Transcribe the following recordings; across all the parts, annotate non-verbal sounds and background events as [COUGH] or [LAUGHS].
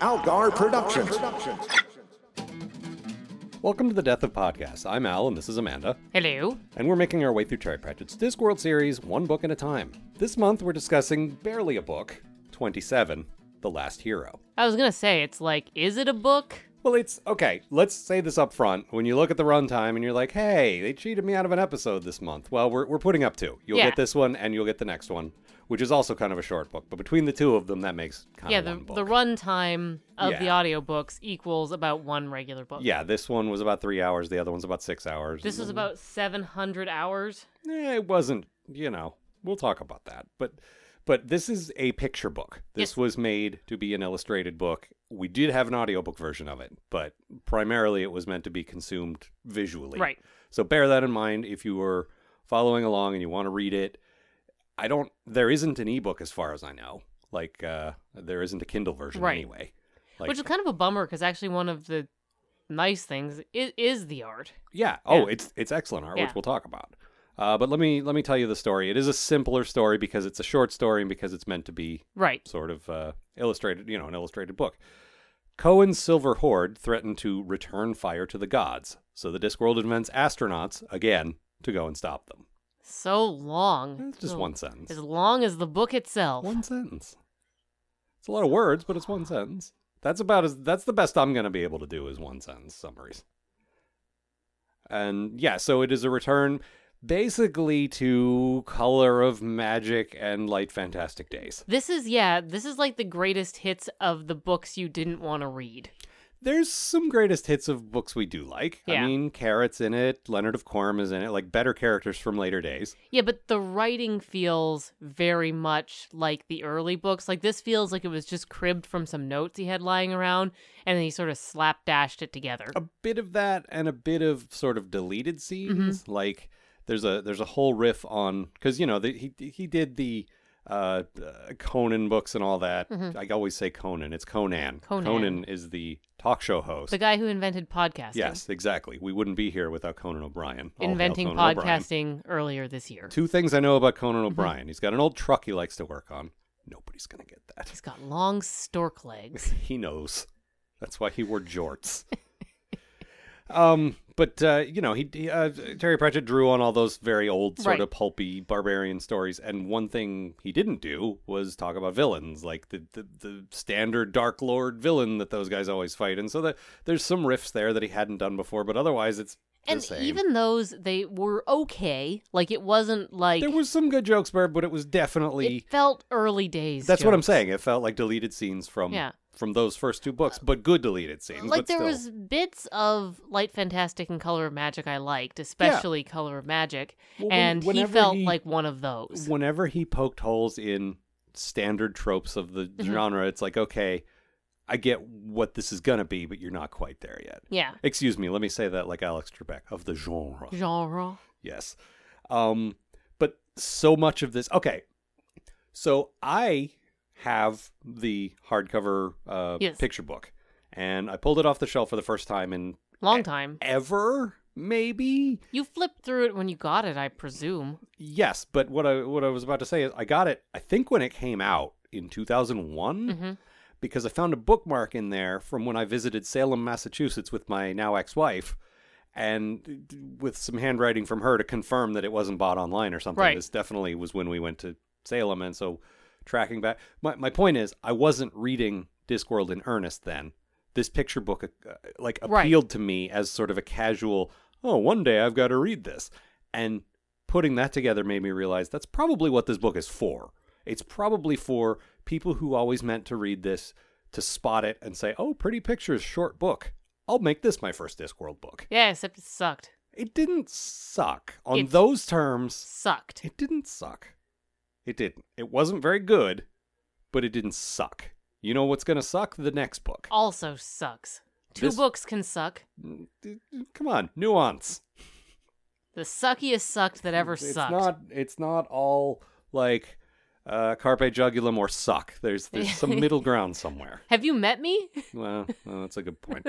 Algar Productions. Welcome to the Death of Podcasts. I'm Al, and this is Amanda, Hello. and we're making our way through Terry Pratchett's Discworld series, one book at a time. This month, we're discussing barely a book, 27, The Last Hero. I was gonna say it's like, is it a book? Well, it's okay. Let's say this up front. When you look at the runtime and you're like, "Hey, they cheated me out of an episode this month." Well, we're we're putting up two. You'll Yeah. get this one, and you'll get the next one, which is also kind of a short book. But between the two of them, that makes kind yeah, of the one book. the runtime of the Yeah. audiobooks equals about one regular book. yeah, this one was about three hours. The other one's about six hours. This was about 700 hours. Eh, it wasn't. You know, we'll talk about that. But but this is a picture book. This Yes. was made to be an illustrated book. We did have an audiobook version of it, but primarily it was meant to be consumed visually. Right. So bear that in mind if you were following along and you want to read it. I don't there isn't an ebook as far as I know. Like uh there isn't a Kindle version Right. anyway. Like which is kind of a bummer because actually one of the nice things is, is the art. Yeah. Oh, Yeah. it's it's excellent art, Yeah. which we'll talk about. Uh, but let me let me tell you the story. It is a simpler story because it's a short story and because it's meant to be Right. sort of uh, illustrated, you know, an illustrated book. Cohen's Silver Horde threatened to return fire to the gods, so the Discworld invents astronauts again to go and stop them. So long. It's just So- one sentence. As long as the book itself. One sentence. It's a lot of words, but it's one sentence. That's about as that's the best I'm going to be able to do is one sentence summaries. And yeah, so it is a return basically to Color of Magic and Light Fantastic Days. This is yeah, this is like the greatest hits of the books you didn't want to read. There's some greatest hits of books we do like. Yeah. I mean, Carrot's in it, Leonard of Quirm is in it, like better characters from later days. Yeah, but the writing feels very much like the early books. Like this feels like it was just cribbed from some notes he had lying around and then he sort of slapdashed it together. a bit of that and a bit of sort of deleted scenes Mm-hmm. like there's a there's a whole riff on because you know the, he he did the uh, conan books and all that i always say conan it's conan Mm-hmm. Conan. is the talk show host The guy who invented podcasting. yes exactly we wouldn't be here without conan o'brien Inventing Conan O'Brien. podcasting earlier this year. two things i know about conan Mm-hmm. o'brien he's got an old truck he likes to work on nobody's gonna get that He's got long stork legs. [LAUGHS] he knows. That's why he wore jorts. [LAUGHS] um, but uh, you know, he, he uh, Terry Pratchett drew on all those very old, sort Right. of pulpy barbarian stories, and one thing he didn't do was talk about villains, like the the, the standard Dark Lord villain that those guys always fight. And so that there's some riffs there that he hadn't done before, but otherwise it's the And same. even those they were okay. Like it wasn't like there was some good jokes, but it was definitely. it felt early days. that's what I'm jokes. saying. It felt like deleted scenes from Yeah. From those first two books, but good deleted scenes. like but there still. was bits of light fantastic and color of magic i liked especially color of magic Well, when- and he felt he- like one of those whenever he poked holes in standard tropes of the Mm-hmm. genre, it's like, okay, I get what this is gonna be, but you're not quite there yet. yeah Excuse me, let me say that like Alex Trebek of the genre. genre Yes. Um, but so much of this okay. So I have the hardcover uh Yes. picture book. And I pulled it off the shelf for the first time in long time ever, maybe. you flipped through it when you got it i presume Yes, but what I what I was about to say is I got it I think when it came out in 2001 Mhm. because I found a bookmark in there from when I visited Salem, Massachusetts with my now ex-wife and with some handwriting from her to confirm that it wasn't bought online or something. Right. This definitely was when we went to Salem and so tracking back my my point is I wasn't reading Discworld in earnest then. This picture book uh, like Right. appealed to me as sort of a casual, oh, one day I've got to read this. And putting that together made me realize that's probably what this book is for. It's probably for people who always meant to read this to spot it and say, "Oh, pretty pictures, short book. I'll make this my first Discworld book." yeah except it sucked It didn't suck on It's- those terms. sucked It didn't suck. It didn't. It wasn't very good, but it didn't suck. You know what's going to suck? The next book. also sucks two This- books can suck Come on, nuance. the suckiest sucked that ever it's sucked not it's not all like uh, carpe jugulum or suck. There's there's some [LAUGHS] middle ground somewhere. have you met me Well, well, that's a good point.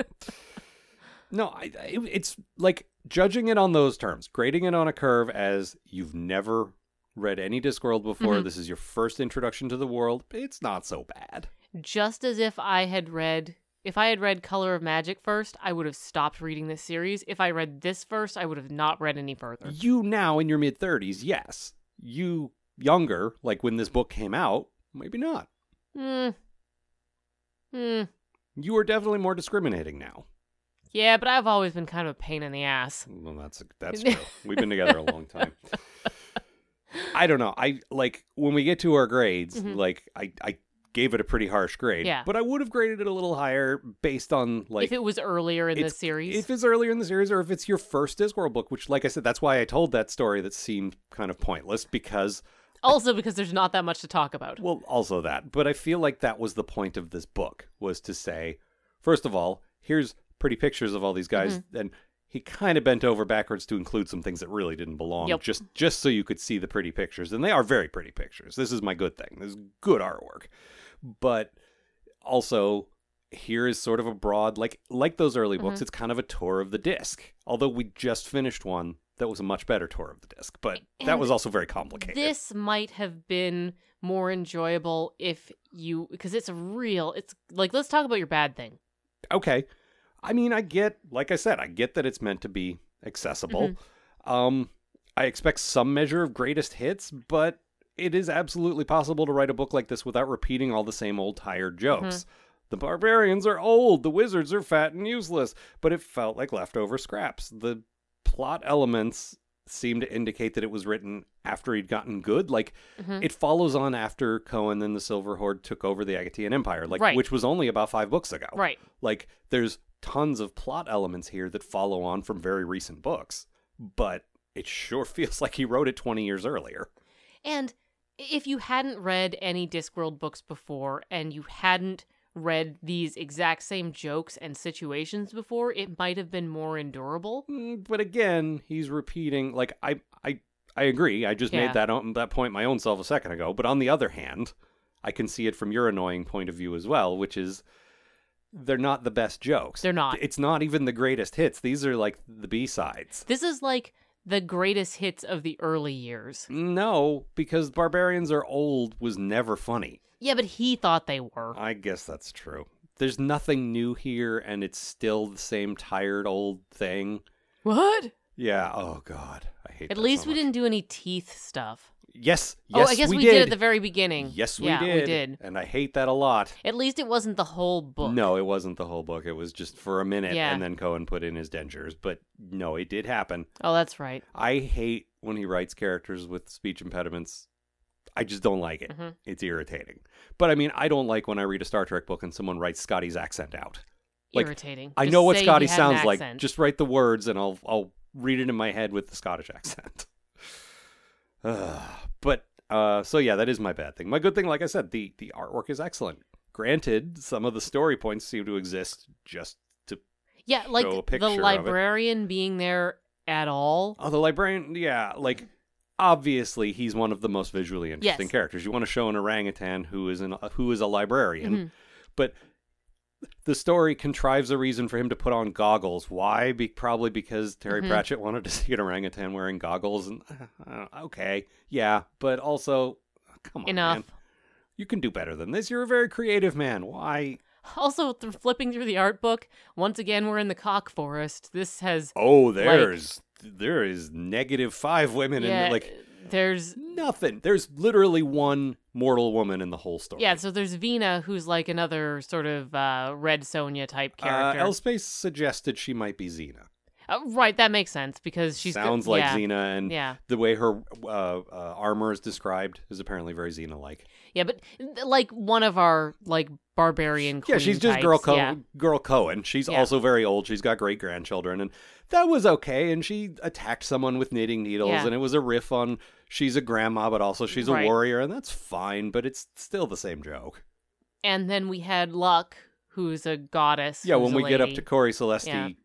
no, I, I- it, it's like judging it on those terms, grading it on a curve as you've never read any Discworld before. Mhm. This is your first introduction to the world. It's not so bad. just as if I had read if I had read Color of Magic first, I would have stopped reading this series. If I read this first, I would have not read any further. You now in your mid 30s, yes. You younger, like when this book came out, maybe not. Hmm. Hmm. You are definitely more discriminating now. Yeah, but I've always been kind of a pain in the ass. Well, that's that's [LAUGHS] true. We've been together a long time. [LAUGHS] I don't know. I like when we get to our grades. Mhm. Like I, I gave it a pretty harsh grade. Yeah. But I would have graded it a little higher based on like if it was earlier in the series. if it's earlier in the series or if it's your first Discworld book. Which, like I said, that's why I told that story that seemed kind of pointless because also because there's not that much to talk about. Well, also that, but I feel like that was the point of this book was to say, first of all, here's pretty pictures of all these guys, Mm-hmm. and he kind of bent over backwards to include some things that really didn't belong, Yep. just just so you could see the pretty pictures, and they are very pretty pictures. This is my good thing. This is good artwork, but also here is sort of a broad like like those early books. Mm-hmm. It's kind of a tour of the disc. Although we just finished one that was a much better tour of the disc, but that was also very complicated. This might have been more enjoyable if you because it's a real it's like let's talk about your bad thing. okay. I mean, I get, like I said, I get that it's meant to be accessible. Um, I expect some measure of greatest hits, but it is absolutely possible to write a book like this without repeating all the same old tired jokes. The barbarians are old, the wizards are fat and useless, but it felt like leftover scraps. The plot elements seem to indicate that it was written after he'd gotten good. Like Mhm. it follows on after Cohen and the Silver Horde took over the Agatean Empire, like Right. which was only about five books ago. Right. Like there's tons of plot elements here that follow on from very recent books, but it sure [LAUGHS] feels like he wrote it 20 years earlier. And if you hadn't read any Discworld books before and you hadn't read these exact same jokes and situations before, it might have been more endurable. Mm, But again, he's repeating like I I I agree. I just Yeah. made that on, that point my own self a second ago, but on the other hand, I can see it from your annoying point of view as well, which is they're not the best jokes. They're not. It's not even the greatest hits. These are like the B-sides. This is like the greatest hits of the early years. No, because Barbarians Are Old was never funny. Yeah, but he thought they were. I guess that's true. There's nothing new here, and it's still the same tired old thing. What? Yeah. Oh God, I hate. At least so we didn't do any teeth stuff. Yes. Yes. oh, I guess we, we, did. at the very beginning. Yes, we yeah, did. We did. And I hate that a lot. At least it wasn't the whole book. No, it wasn't the whole book. It was just for a minute, Yeah. and then Cohen put in his dentures. But no, it did happen. Oh, that's right. I hate when he writes characters with speech impediments. I just don't like it. Mhm. It's irritating. But I mean, I don't like when I read a Star Trek book and someone writes Scotty's accent out. Like, Irritating. I Just know what Scotty sounds like. Just write the words and I'll I'll read it in my head with the Scottish [LAUGHS] accent. [SIGHS] But uh, so yeah, that is my bad thing. My good thing, like I said, the the artwork is excellent. Granted, some of the story points seem to exist just to yeah, like show a picture the librarian being there at all. Oh, the librarian, yeah, like obviously he's one of the most visually interesting Yes. characters. You want to show an orangutan who is an who is a librarian, Mhm. but the story contrives a reason for him to put on goggles. Why? Be- probably because Terry Mhm. Pratchett wanted to [LAUGHS] see an orangutan wearing goggles, and uh, okay, yeah, but also, come on, Enough. man. You can do better than this. You're a very creative man. Why? Also, th- flipping through the art book, once again, we're in the cock forest. This has Oh, there's there is negative five women yeah, and like there's Nothing. There's literally one mortal woman in the whole story. yeah. So there's Vena, who's like another sort of uh, Red Sonja type Uh, character. Elspace suggested she might be Xena. Uh, right, that makes sense because she's go- Sounds like yeah, Xena, and Yeah, the way her uh, uh, armor is described is apparently very Xena-like. yeah, but like one of our like barbarian. Yeah, she's just girl Co- yeah. girl Cohen. She's Yeah. also very old. She's got great grandchildren, and that was okay. And she attacked someone with knitting needles, Yeah. and it was a riff on she's a grandma, but also she's a Right. warrior, and that's fine. But it's still the same joke. And then we had Luck, who's a goddess. Yeah, when a we get up to Cori Celesti.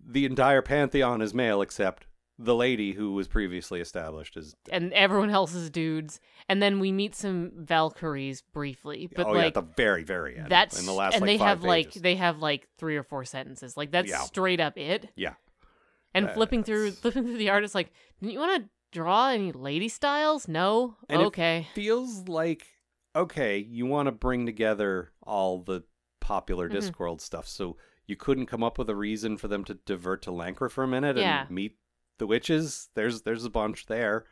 The entire pantheon is male except the lady who was previously established as. and everyone else is dudes, and then we meet some Valkyries briefly, but oh yeah, like at the very, very end. that's in the last and like, they have like they have like three or four sentences. Like that's Yeah. straight up it. Yeah. And flipping through flipping through the art, it's like, didn't you want to draw any lady styles? No. And it okay. feels like okay, you want to bring together all the popular Mhm. Discworld stuff. So you couldn't come up with a reason for them to divert to Lancre for a minute Yeah. and meet the witches. There's there's a bunch there.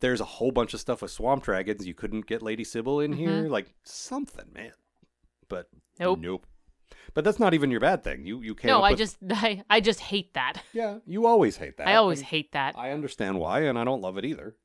There's a whole bunch of stuff with swamp dragons. You couldn't get Lady Sybil in here, Mhm. like something, man. But Nope. nope. But that's not even your bad thing. You you can't. no, I with- just [LAUGHS] I, I just hate that. yeah. You always hate that. I always hate that. I understand why, and I don't love it either.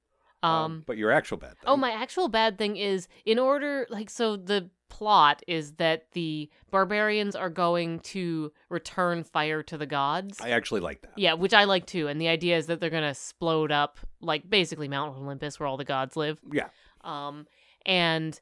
Um, but your actual bad thing. Oh, my actual bad thing is in order, like, so the plot is that the barbarians are going to return fire to the gods. I actually like that. yeah, which I like too. And the idea is that they're going to explode up, like, basically Mount Olympus where all the gods live. Yeah. Um, and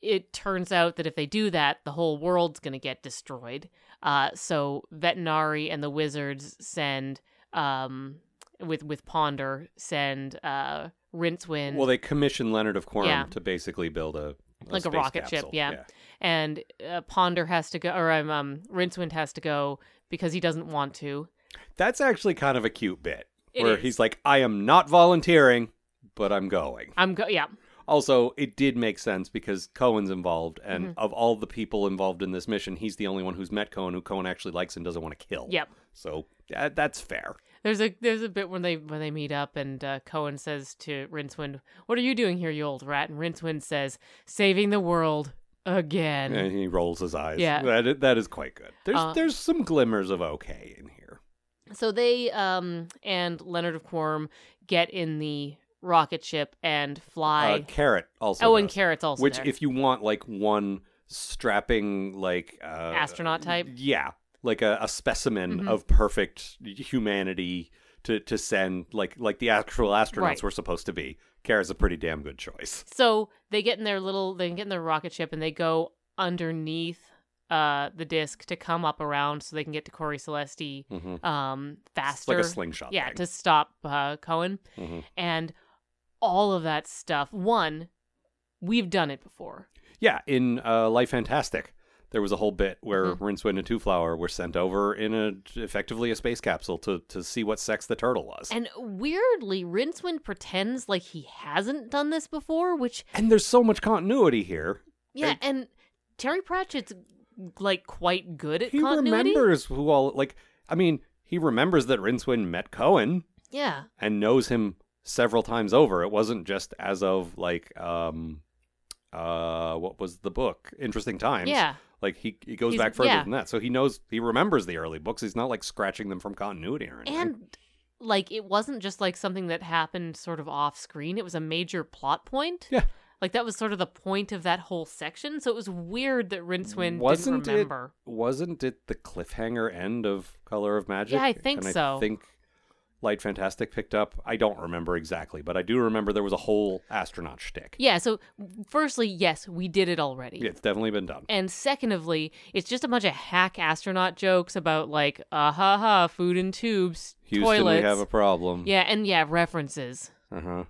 it turns out that if they do that, the whole world's going to get destroyed. Uh, so Vetinari and the wizards send, um, with with Ponder, send uh, Rincewind. Well, they commissioned Leonard of Quirm Yeah. to basically build a, Like a rocket ship, capsule. yeah. and uh, Ponder has to go, or um, um, Rincewind has to go because he doesn't want to. That's actually kind of a cute bit It where is. he's like, "I am not volunteering, but I'm going." I'm go, yeah, Also, it did make sense because Cohen's involved, and Mm-hmm. of all the people involved in this mission, he's the only one who's met Cohen, who Cohen actually likes and doesn't want to kill. yep. So yeah, that's fair. There's a there's a bit when they when they meet up and uh, Cohen says to Rincewind, "What are you doing here, you old rat?" And Rincewind says, "Saving the world again." And he rolls his eyes. Yeah. that is, that is quite good. There's Uh, there's some glimmers of okay in here. So they um and Leonard of Quirm get in the rocket ship and fly. Uh, Carrot also. oh, and does. Carrot's also Which, there. if you want like one strapping like uh, Astronaut type? yeah, like a, a specimen Mhm. of perfect humanity to to send like like the actual astronauts Right. were supposed to be. Carrot's a pretty damn good choice. [LAUGHS] So they get in their little, they get in their rocket ship and they go underneath uh the disc to come up around so they can get to Cori Celesti Mhm. um It's faster. like a slingshot. yeah, thing. to stop uh, Cohen Mhm. and all of that stuff. One, we've done it before. Yeah, in uh, Light Fantastic, there was a whole bit where Mm-hmm. Rincewind and Twoflower were sent over in a effectively a space capsule to to see what sex the turtle was. And weirdly, Rincewind pretends like he hasn't done this before, which And there's so much continuity here. yeah, and Terry Pratchett's like quite good at He continuity. remembers who all like. I mean, he remembers that Rincewind met Cohen Yeah. and knows him several times over. It wasn't just as of like um uh what was the book? Interesting Times. Yeah. Like he he goes He's- back further yeah. than that. So he knows he remembers the early books. He's not like scratching them from continuity or anything. And like it wasn't just like something that happened sort of off screen. It was a major plot point. Yeah. Like that was sort of the point of that whole section. So it was weird that Rincewind wasn't didn't remember. it wasn't it the cliffhanger end of Color of Magic? Yeah, I think and I so. think Light Fantastic picked up. I don't remember exactly, but I do remember there was a whole astronaut shtick. Yeah, so firstly, yes, we did it already. It's definitely been done. And secondly, it's just a bunch of hack astronaut jokes about like, ah ha ha, food in tubes, Houston, toilets. we have a problem. Yeah, and yeah, references. Uh huh.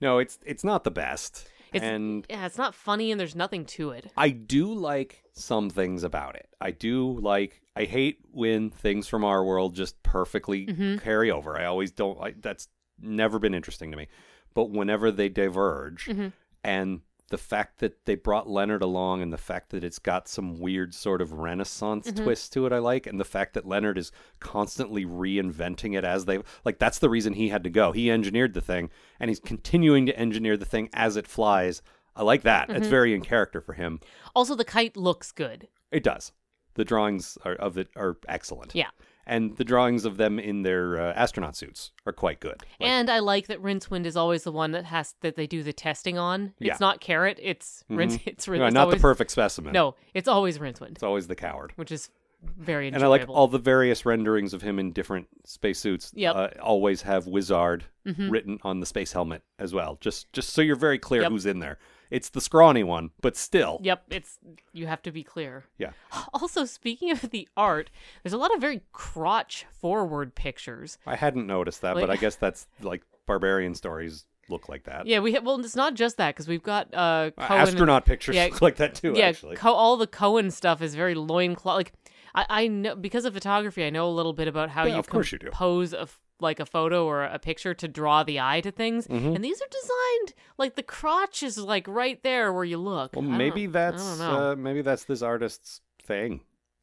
No, it's it's not the best, It's and yeah, it's not funny and there's nothing to it. I do like some things about it. I do like. I hate when things from our world just perfectly Mhm. carry over. I always don't. like That's never been interesting to me. But whenever they diverge, Mhm. and the fact that they brought Leonard along, and the fact that it's got some weird sort of Renaissance Mhm. twist to it, I like, and the fact that Leonard is constantly reinventing it as they like. That's the reason he had to go. He engineered the thing, and he's continuing to engineer the thing as it flies. I like that. It's Mhm. very in character for him. Also, the kite looks good. It does. The drawings are, of it are excellent. Yeah. And the drawings of them in their uh, astronaut suits are quite good. Like, and I like that Rincewind is always the one that has that they do the testing on. Yeah. It's not Carrot. It's Rince. Mhm. [LAUGHS] It's Rince. know, it's not always, the perfect specimen. No, it's always Rincewind, It's always the coward. which is very And. I like all the various renderings of him in different spacesuits. Yep. Uh, always have Wizard Mhm. written on the space helmet as well. Just just so you're very clear Yep. who's in there. It's the scrawny one, but still. Yep, it's you have to be clear. Yeah. [LAUGHS] Also, speaking of the art, there's a lot of very crotch forward pictures. I hadn't noticed that, Like- but I guess that's like barbarian stories look like that. Yeah, we have, well, it's not just that because we've got uh, Uh, astronaut pictures yeah, [LAUGHS] look like that too, yeah, actually. Co- all the Cohen stuff is very loincloth. Like I, I know because of photography, I know a little bit about how Yeah, you of course you do. compose a f- like a photo or a picture to draw the eye to things, Mhm. and these are designed like the crotch is like right there where you look. Well, maybe that's uh, maybe that's this artist's thing.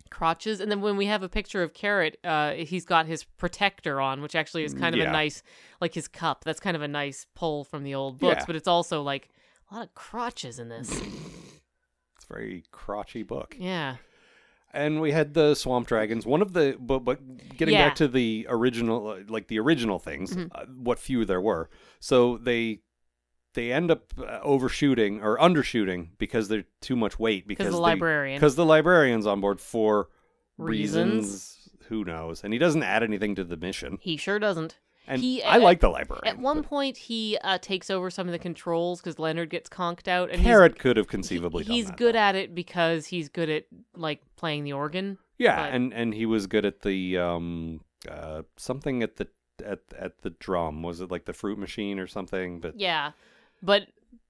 crotches, and then when we have a picture of Carrot, uh, he's got his protector on, which actually is kind of Yeah. a nice, like his cup. That's kind of a nice pull from the old books, Yeah. but it's also like a lot of crotches in this. [LAUGHS] It's a very crotchy book. yeah. And we had the swamp dragons. One of the but but getting Yeah. back to the original like the original things, Mhm. uh, what few there were. So they they end up uh, overshooting or undershooting because they're too much weight because Because the librarian. because the librarian's on board for Reasons. reasons. Who knows? And he doesn't add anything to the mission. He sure doesn't. And He- I like the library. At one but point, he uh, takes over some of the controls because Leonard gets conked out, and Carrot could have conceivably done he's that, good though. at it because he's good at like playing the organ. Yeah, but- and and he was good at the um uh something at the at at the drum. Was it like the fruit machine or something? But Yeah, but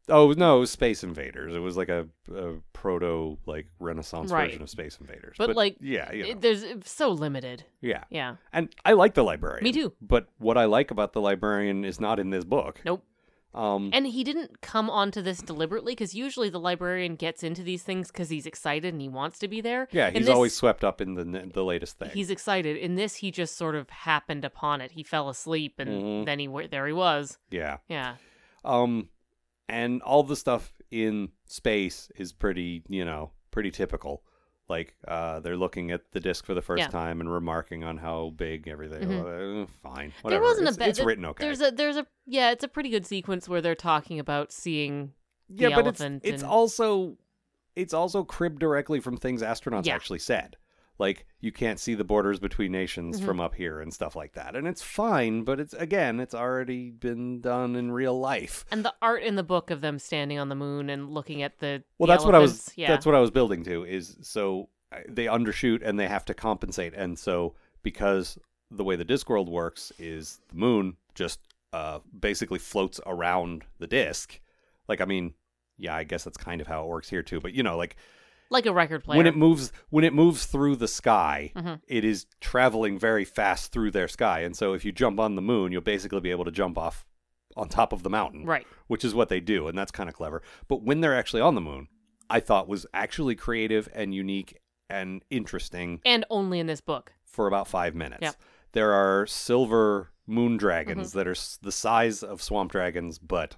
oh no, it was Space Invaders. It was like a, a proto like Renaissance Right. version of Space Invaders. But, like, yeah, you know, it, there's it's so limited. yeah. Yeah. And I like the librarian. Me too. But what I like about the librarian is not in this book. Nope. Um, And he didn't come onto this deliberately because usually the librarian gets into these things because he's excited and he wants to be there. yeah, In he's this- always swept up in the the latest thing. He's excited. In this, he just sort of happened upon it. He fell asleep and Mhm. then he wa- there he was. yeah. Yeah. Um, and all the stuff in space is pretty, you know, pretty typical. Like, uh, they're looking at the disc for the first Yeah. time and remarking on how big everything. Uh, fine, There wasn't it's, a bad. It's written okay. There's a there's a yeah. It's a pretty good sequence where they're talking about seeing. yeah, the but it's elephant it's and- also it's also cribbed directly from things astronauts Yeah. actually said. Like you can't see the borders between nations Mhm. from up here and stuff like that, and it's fine. But it's again, it's already been done in real life. And the art in the book of them standing on the moon and looking at the Well, the that's what I was. Yeah. That's what I was building to. Is so uh, they undershoot and they have to compensate, and so because the way the Discworld works is the moon just uh, basically floats around the disc. Like, I mean, yeah, I guess that's kind of how it works here too. But you know, like like a record player. when it moves when it moves through the sky, Mhm. it is traveling very fast through their sky, and so if you jump on the moon, you'll basically be able to jump off on top of the mountain right. which is what they do, and that's kind of clever. But when they're actually on the moon, I thought was actually creative and unique and interesting And only in this book. for about five minutes. Yeah. There are silver moon Mm-hmm. dragons that are the size of swamp dragons, but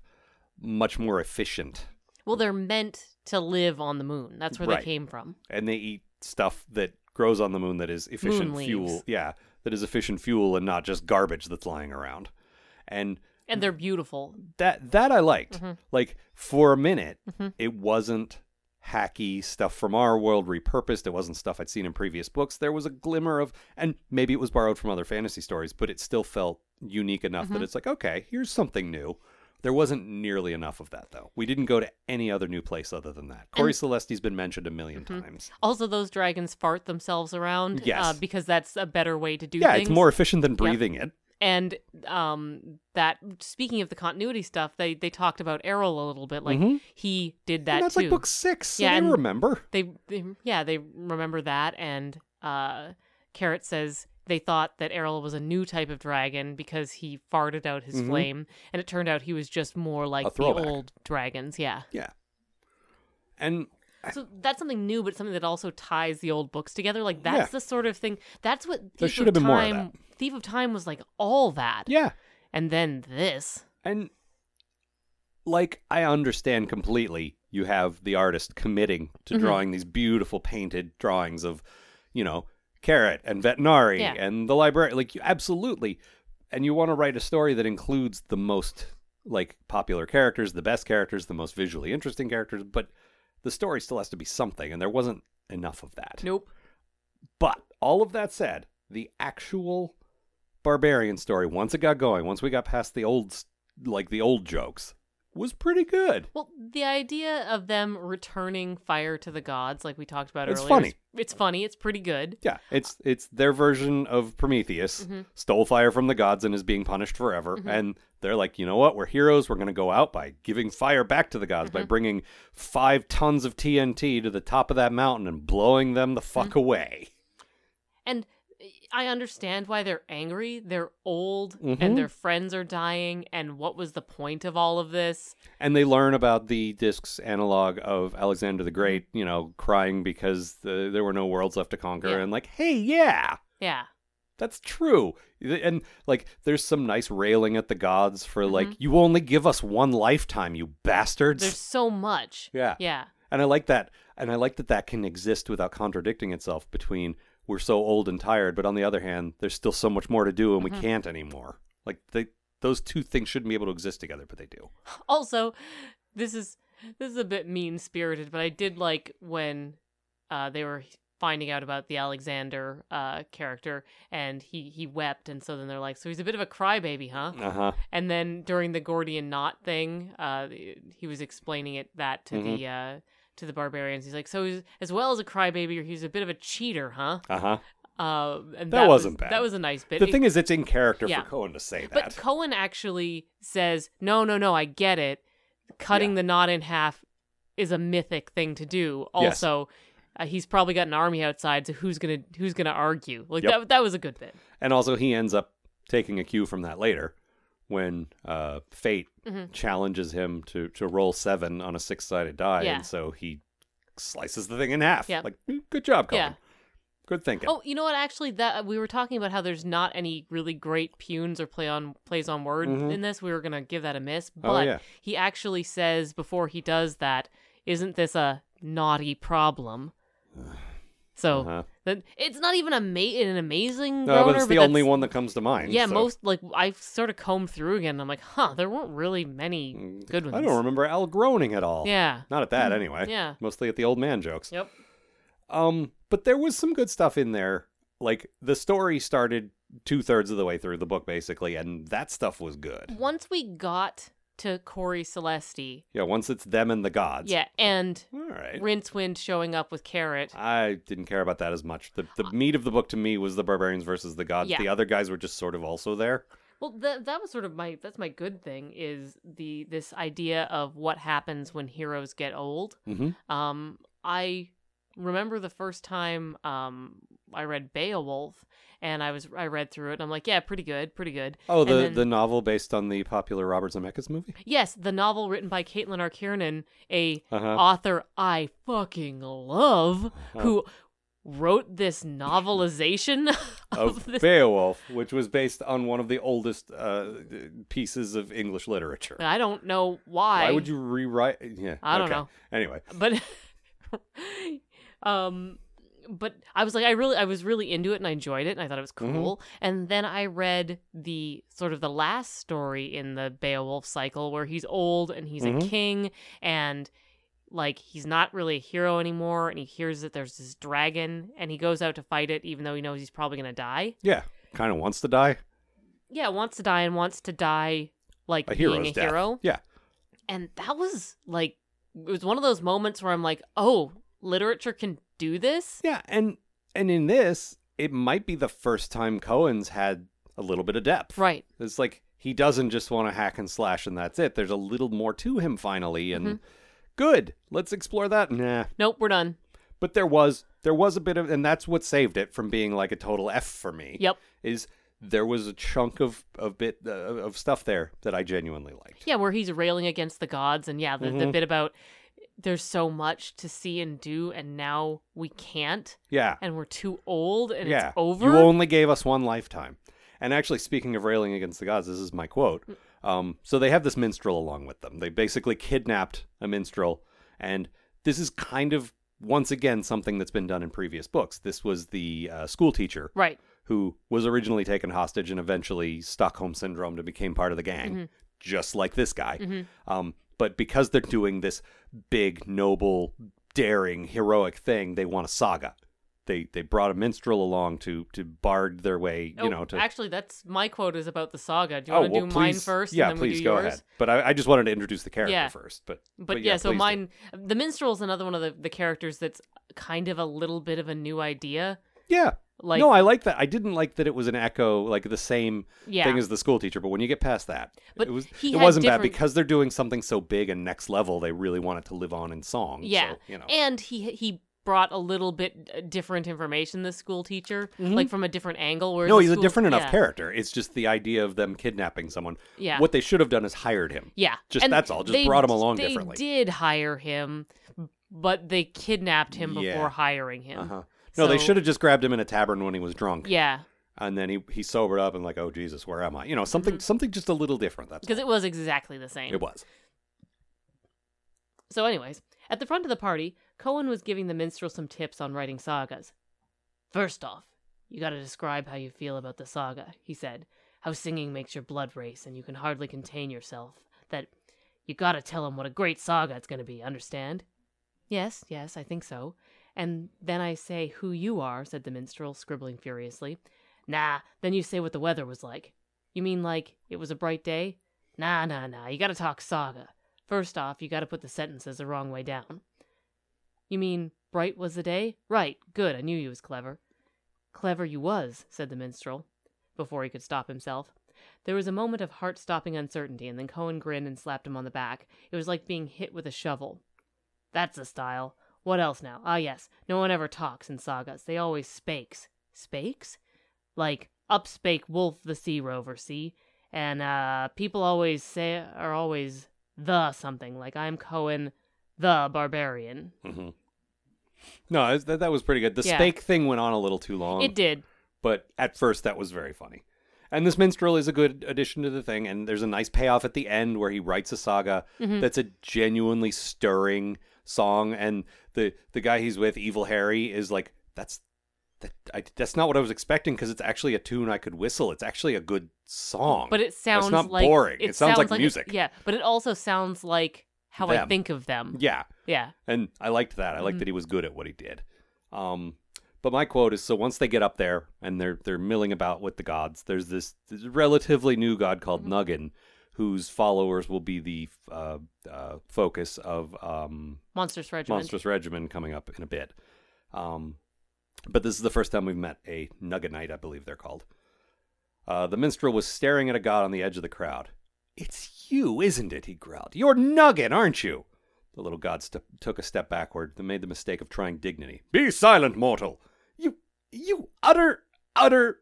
much more efficient, Well, they're meant to live on the moon. That's where Right. they came from. and they eat stuff that grows on the moon that is efficient Moon fuel. leaves. Yeah, that is efficient fuel and not just garbage that's lying around. And And they're beautiful. that that I liked. Mhm. Like for a minute, Mhm. it wasn't hacky stuff from our world repurposed. It wasn't stuff I'd seen in previous books. There was a glimmer of, and maybe it was borrowed from other fantasy stories, but it still felt unique enough Mm-hmm. that it's like, okay, here's something new. There wasn't nearly enough of that though. We didn't go to any other new place other than that. Cori Celesti's been mentioned a 1000000 Mm-hmm. times. Also, those dragons fart themselves around. Yes. Uh, because that's a better way to do Yeah, things. it's more efficient than breathing it. And um, that speaking of the continuity stuff, they they talked about Errol a little bit. Like Mhm. he did that and that's too. like book six. So Yeah, they and- remember. they, they yeah they remember that and uh carrot says they thought that errol was a new type of dragon because he farted out his Mhm. flame and it turned out he was just more like the old dragons yeah Yeah. And so that's something new but something that also ties the old books together like that's Yeah. the sort of thing that's what There thief should of have been more of time thief of time was like all that yeah, and then this And like I understand completely you have the artist committing to Mhm. drawing these beautiful painted drawings of, you know, Carrot and Vetinari Yeah. and the library like you absolutely and you want to write a story that includes the most like popular characters, the best characters, the most visually interesting characters, but the story still has to be something and there wasn't enough of that. nope But all of that said, the actual barbarian story, once it got going, once we got past the old, like the old jokes, was pretty good. Well, the idea of them returning fire to the gods, like we talked about It's earlier, funny. It's funny. It's pretty good. Yeah, it's it's their version of Prometheus Mhm. stole fire from the gods and is being punished forever. Mhm. And they're like, you know what? We're heroes. We're going to go out by giving fire back to the gods Mm-hmm. by bringing five tons of TNT to the top of that mountain and blowing them the fuck Mm-hmm. away. And I understand why they're angry. They're old Mhm. and their friends are dying. And what was the point of all of this? And they learn about the disc's analog of Alexander the Great, you know, crying because the, there were no worlds left to conquer, Yeah. and like, hey, yeah, Yeah. that's true. And like, there's some nice railing at the gods for like, Mhm. you only give us one lifetime, you bastards. There's so much. Yeah. Yeah. And I like that. And I like that that can exist without contradicting itself between we're so old and tired, but on the other hand, there's still so much more to do and Mhm. we can't anymore. Like they those two things shouldn't be able to exist together, but they do. Also, this is this is a bit mean spirited, but I did like when uh, they were finding out about the Alexander uh, character, and he he wept, and so then they're like, so he's a bit of a crybaby, huh? Uh-huh. And then during the Gordian knot thing, uh, he was explaining it that to the uh, to the barbarians. He's like, so he's, as well as a crybaby, he's a bit of a cheater, huh? Uh-huh. Uh, and That that, wasn't was, bad. That was a nice bit. The It- thing is it's in character Yeah. for Cohen to say that. but. Cohen actually says, "No, no, no, I get it. Cutting Yeah. the knot in half is a mythic thing to do. Yes. Also, uh, he's probably got an army outside, so who's gonna who's gonna argue? Like Yep. that. That was a good bit. and also he ends up taking a cue from that later when uh Fate Mhm. challenges him to to roll 7 on a six-sided die Yeah. and so he slices the thing in half. Yeah. Like "Mm, good job, Cohen. Yeah. Good thinking. Oh, you know what? Actually, that we were talking about how there's not any really great punes or play on plays on word Mhm. in this. We were gonna give that a miss, but Oh, yeah. he actually says before he does that, "Isn't this a naughty problem?" [SIGHS] So Uh-huh. then it's not even ama- an amazing. No, but groaner, it's the only one that comes to mind. Yeah, so. most like I sort of combed through again. And I'm like, huh, there weren't really many Mm, good ones. I don't remember Al groaning at all. Yeah, Not at that anyway. yeah, Mostly at the old man jokes. yep. Um, but there was some good stuff in there. Like the story started two thirds of the way through the book, basically, and that stuff was good. Once we got to Cori Celesti, Yeah, once it's them and the gods. yeah, and All right. Rincewind showing up with Carrot. I didn't care about that as much. The the meat of the book to me was the barbarians versus the gods. Yeah. The other guys were just sort of also there. Well, that that was sort of my that's my good thing is the this idea of what happens when heroes get old. Mm-hmm. Um, I remember the first time um I read Beowulf, and I was I read through it, and I'm like, yeah, pretty good, pretty good. Oh, the then- the novel based on the popular Robert Zemeckis movie. Yes, the novel written by Caitlin R. Kiernan, a Uh-huh. author I fucking love, who wrote this novelization [LAUGHS] of, Of this. Beowulf, which was based on one of the oldest uh, pieces of English literature. I don't know why. Why would you rewrite? Yeah, I don't okay. know. Anyway, But, [LAUGHS] um, but I was like, I really, I was really into it, and I enjoyed it, and I thought it was Mm-hmm. cool. And then I read the sort of the last story in the Beowulf cycle, where he's old and he's a Mhm. king, and like he's not really a hero anymore, and he hears that there's this dragon, and he goes out to fight it, even though he knows he's probably gonna die. yeah, kind of wants to die. Yeah, wants to die and wants to die like A being a death. hero. Yeah, And that was like, it was one of those moments where I'm like, oh, literature can do this. yeah, and and in this, it might be the first time Cohen's had a little bit of depth. Right. It's like he doesn't just want to hack and slash and that's it. There's a little more to him finally, and Mm-hmm. good. Let's explore that. Nah, Nope, we're done. but there was there was a bit of, and that's what saved it from being like a total F for me. Yep. Is there was a chunk of of bit uh, of stuff there that I genuinely liked. Yeah, where he's railing against the gods, and yeah, the, the Mhm. bit about there's so much to see and do, and now we can't, Yeah. and we're too old, and yeah. it's over. You only gave us one lifetime. And actually, speaking of railing against the gods, this is my quote. Um, so they have this minstrel along with them. They basically kidnapped a minstrel, and this is kind of once again something that's been done in previous books. This was the uh, school teacher right. who was originally taken hostage and eventually Stockholm syndrome to became part of the gang, Mm-hmm. just like this guy. Um, but because they're doing this big, noble, daring, heroic thing, they want a saga. They they brought a minstrel along to to bard their way, you oh, know, to actually, that's my quote is about the saga. Do you oh want to well, do mine first? Yeah, and then we please do go yours? ahead. But I, I just wanted to introduce the character Yeah. first. But But, yeah, so please do. mine, the minstrel is another one of the, the characters that's kind of a little bit of a new idea. Yeah. Like, no, I like that. I didn't like that it was an echo, like the same yeah, thing as the school teacher. But when you get past that, But it was he it had wasn't bad different- because they're doing something so big and next level. They really want it to live on in song. yeah, so, you know, and he he brought a little bit uh, different information. The school teacher, like from a different angle. Mm-hmm. no, he's a different enough yeah, character. It's just the idea of them kidnapping someone. Yeah. What they should have done is hired him. Yeah, Just that's all. Just they- brought him along they differently. did hire him, but they kidnapped him before hiring him. Uh-huh. No, they should have just grabbed him in a tavern when he was drunk. Yeah, And then he, he sobered up and like, oh Jesus, where am I? You know, something mm-hmm. something just a little different. That's because it was exactly the same. it was. So, anyways, at the front of the party, Cohen was giving the minstrel some tips on writing sagas. First off, you gotta describe how you feel about the saga, he said. How singing makes your blood race and you can hardly contain yourself. That you gotta tell him what a great saga it's gonna be, understand? Yes, yes, I think so. And then I say who you are, said the minstrel, scribbling furiously. Nah, then you say what the weather was like. You mean like it was a bright day? Nah, nah, nah, you gotta talk saga. First off, you gotta put the sentences the wrong way down. You mean bright was the day? Right, good, I knew you was clever. Clever you was, said the minstrel, before he could stop himself. There was a moment of heart stopping uncertainty, and then Cohen grinned and slapped him on the back. It was like being hit with a shovel. That's the style. What else now? Ah, yes, no one ever talks in sagas. They always spakes. Spakes? Like, up spake Wolf the Sea Rover, see? And, uh, people always say, are always the something. Like, I'm Cohen the Barbarian. hmm No, that, that was pretty good. The Yeah. spake thing went on a little too long. It did. but at first that was very funny. And this minstrel is a good addition to the thing, and there's a nice payoff at the end where he writes a saga Mm-hmm. that's a genuinely stirring song, and the the guy he's with, Evil Harry, is like, that's that I, that's not what I was expecting because it's actually a tune I could whistle. It's actually a good song, But it sounds not like boring. It sounds like music. Yeah, but it also sounds like how I think of them. yeah, Yeah. and I liked that. I Mm-hmm. liked that he was good at what he did. Um, but my quote is: so once they get up there and they're they're milling about with the gods, there's this, this relatively new god Mm-hmm. called Nuggan, whose followers will be the uh, uh, focus of um, Monstrous Regiment. Monstrous Regiment coming up in a bit. Um, but this is the first time we've met a Nugganite, I believe they're called. Uh, the minstrel was staring at a god on the edge of the crowd. It's you, isn't it? He growled. You're Nuggan, aren't you? The little god st- took a step backward and made the mistake of trying dignity. Be silent, mortal! You, you utter, utter.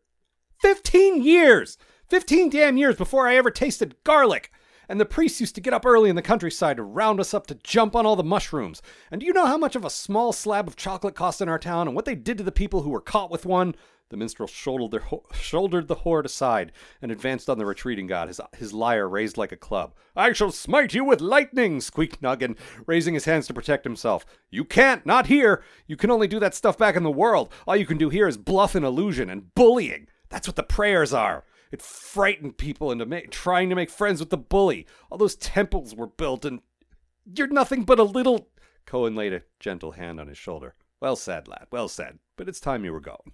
Fifteen years! Fifteen damn years before I ever tasted garlic! And the priests used to get up early in the countryside to round us up to jump on all the mushrooms. And do you know how much of a small slab of chocolate cost in our town and what they did to the people who were caught with one? The minstrel shouldered, ho- shouldered the horde aside and advanced on the retreating god, his, his lyre raised like a club. I shall smite you with lightning, squeaked Nuggan, raising his hands to protect himself. You can't, not here. You can only do that stuff back in the world. All you can do here is bluff and illusion and bullying. That's what the prayers are. It frightened people into ma- trying to make friends with the bully. All those temples were built, and you're nothing but a little. Cohen laid a gentle hand on his shoulder. Well said, lad. Well said. But it's time you were going.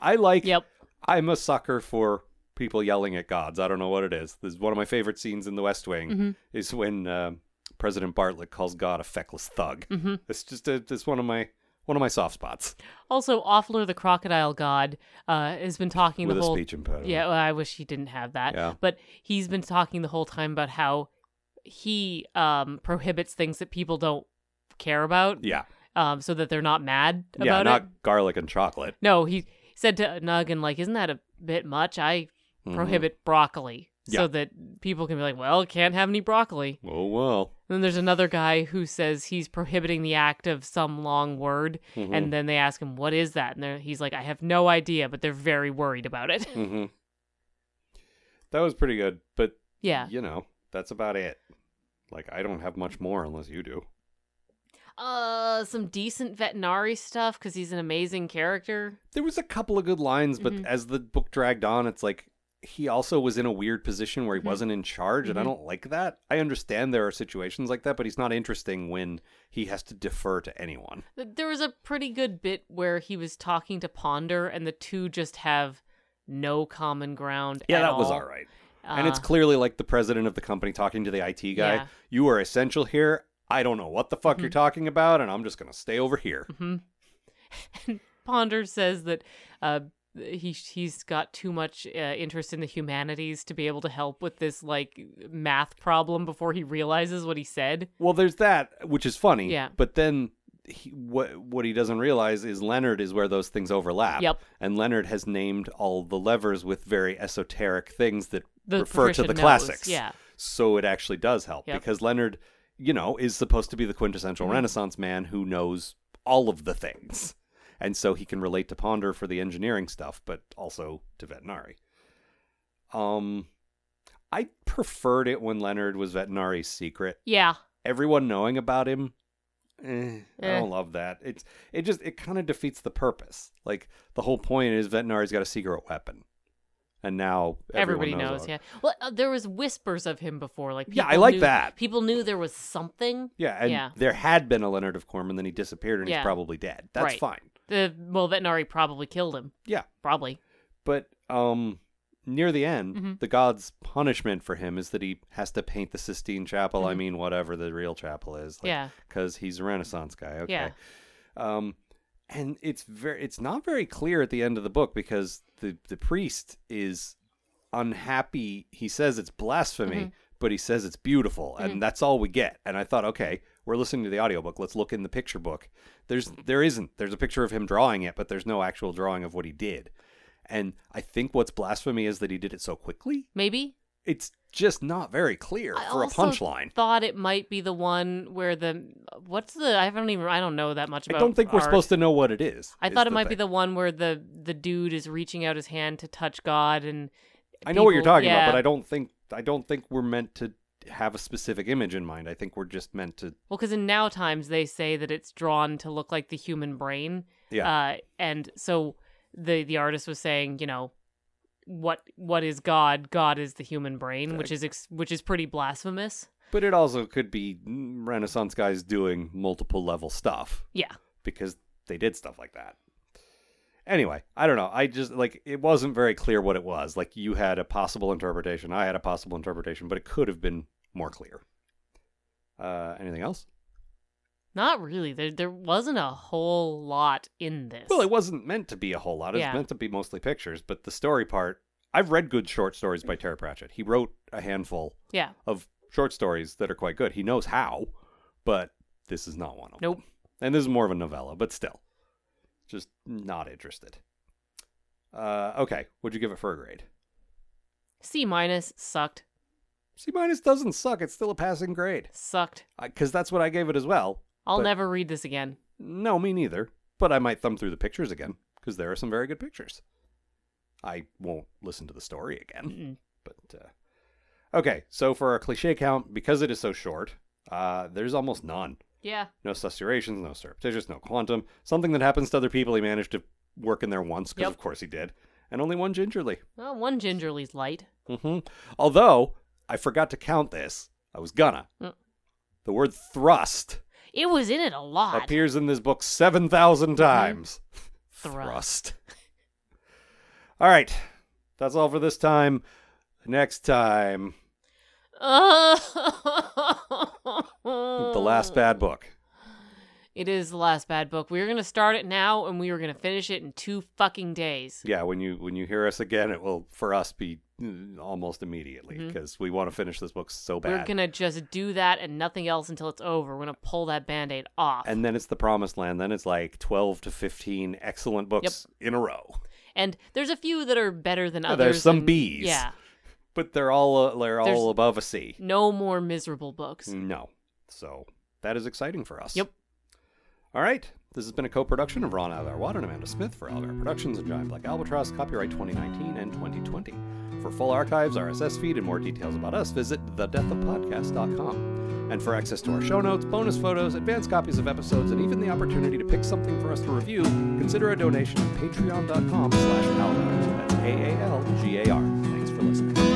I like. Yep. I'm a sucker for people yelling at gods. I don't know what it is. This is one of my favorite scenes in The West Wing. Mm-hmm. Is when uh, President Bartlet calls God a feckless thug. Mm-hmm. It's just a, it's one of my one of my soft spots Also, Offler the crocodile god uh, has been talking with the a whole. speech impediment. Yeah, well, I wish he didn't have that. Yeah. But he's been talking the whole time about how he um, prohibits things that people don't care about. Yeah. Um, so that they're not mad about Yeah. it. Not garlic and chocolate. No, he said to Nug and like, isn't that a bit much? I Mhm. prohibit broccoli. So that people can be like, well, can't have any broccoli. Oh well. And then there's another guy who says he's prohibiting the act of some long word. Mm-hmm. And then they ask him, what is that? And he's like, I have no idea, but they're very worried about it. [LAUGHS] hmm That was pretty good, but yeah. you know, that's about it. Like I don't have much more unless you do. Uh, some decent Vetinari stuff because he's an amazing character. There was a couple of good lines, but Mhm. as the book dragged on, it's like he also was in a weird position where he Mhm. wasn't in charge, and I Mhm. don't like that. I understand there are situations like that, but he's not interesting when he has to defer to anyone. There was a pretty good bit where he was talking to Ponder, and the two just have no common ground. Yeah, at that was all. all right. and it's Uh, clearly like the president of the company talking to the IT guy. Yeah. You are essential here. I don't know what the fuck Mhm. you're talking about, and I'm just gonna stay over here. hmm [LAUGHS] and Ponder says that uh, he he's got too much uh, interest in the humanities to be able to help with this like math problem before he realizes what he said. Well, there's that, which is funny. Yeah. But then he, what what he doesn't realize is Leonard is where those things overlap. Yep. And Leonard has named all the levers with very esoteric things that The refer to the knows, classics. Yeah. So it actually does help Yep. because Leonard, you know, is supposed to be the quintessential Mhm. Renaissance man who knows all of the things. And so he can relate to Ponder for the engineering stuff, but also to Vetinari. Um I preferred it when Leonard was Vetinari's secret. Yeah. Everyone knowing about him, eh, I Eh. don't love that. It's it just it kind of defeats the purpose. Like the whole point is Vetinari's got a secret weapon. And now Everybody knows, it. yeah. Well, uh, there was whispers of him before, like Yeah, I like knew- that. People knew there was something. Yeah, and Yeah. there had been a Leonard of Quirm, and then he disappeared, and he's probably dead. That's Right. fine. The well, Vetinari probably killed him. Yeah. Probably. But um, near the end, Mhm. the god's punishment for him is that he has to paint the Sistine Chapel. I Mhm. mean, whatever the real chapel is. Yeah. because he's a Renaissance guy. Okay. Yeah. Um, and it's very, it's not very clear at the end of the book because the the priest is unhappy. He says it's blasphemy, Mhm. but he says it's beautiful, and that's all we get. And I thought, okay, we're listening to the audiobook. Let's look in the picture book. There's there isn't. There's a picture of him drawing it, but there's no actual drawing of what he did. And I think what's blasphemy is that he did it so quickly. Maybe. It's just not very clear I for a punchline. Thought it might be the one where the what's the I don't even I don't know that much about. I don't think we're supposed to know what it is. I is thought it might be the one where the the dude is reaching out his hand to touch God and. I know what you're people- talking about, but I don't think I don't think we're meant to have a specific image in mind. I think we're just meant to Well, because in now times they say that it's drawn to look like the human brain. Yeah. Uh, and so the the artist was saying, you know, what what is God? God is the human brain, which is ex- which is pretty blasphemous. but it also could be Renaissance guys doing multiple level stuff Yeah. because they did stuff like that. Anyway, I don't know. I just like it wasn't very clear what it was. Like you had a possible interpretation, I had a possible interpretation, but it could have been more clear. Uh, anything else? Not really. There there wasn't a whole lot in this. Well, it wasn't meant to be a whole lot. It was Yeah. meant to be mostly pictures, but the story part. I've read good short stories by Terry Pratchett. He wrote a handful yeah. of short stories that are quite good. He knows how, but this is not one of Nope. them. Nope. And this is more of a novella, but still, just not interested. Uh, okay, what'd you give it for a grade? C minus sucked. C minus doesn't suck. It's still a passing grade Sucked. because that's what I gave it as well. I'll But- never read this again. No, me neither. But I might thumb through the pictures again because there are some very good pictures. I won't listen to the story again. Mm-mm. But uh, okay, so for our cliche count, because it is so short, uh, there's almost none. Yeah. No susurrations, no surreptitious, no quantum. Something that happens to other people, he managed to work in there once because Yep. of course he did, and only one gingerly. Well, one gingerly's light. hmm Although I forgot to count this, I was gonna. Mm. The word thrust It was in it a lot. appears in this book seven thousand times. Mm-hmm. Thrust. All right, that's all for this time. Next time, the last bad [LAUGHS] book. It is the last bad book. We are gonna start it now, and we are gonna finish it in two fucking days. Yeah, when you when you hear us again, it will for us be mm, almost immediately because we want to finish this book so bad. We're gonna just do that and nothing else until it's over. We're gonna pull that band-aid off. And then it's the promised land. Then it's like twelve to fifteen excellent books in a row. And there's a few that are better than Yeah, others. there's some and- Bs. Yeah. But they're all uh, they're There's- all above a C. No more miserable books. No, so that is exciting for us. Yep. All right. This has been a co-production of Ron Alvar Water and Amanda Smith for Alvar Productions and Giant Black Albatross, copyright 2019 and 2020. For full archives, RSS feed, and more details about us, visit thedeathofpodcast.com. And for access to our show notes, bonus photos, advanced copies of episodes, and even the opportunity to pick something for us to review, consider a donation at patreon.com slash algar. That's A-A-L-G-A-R. Thanks for listening.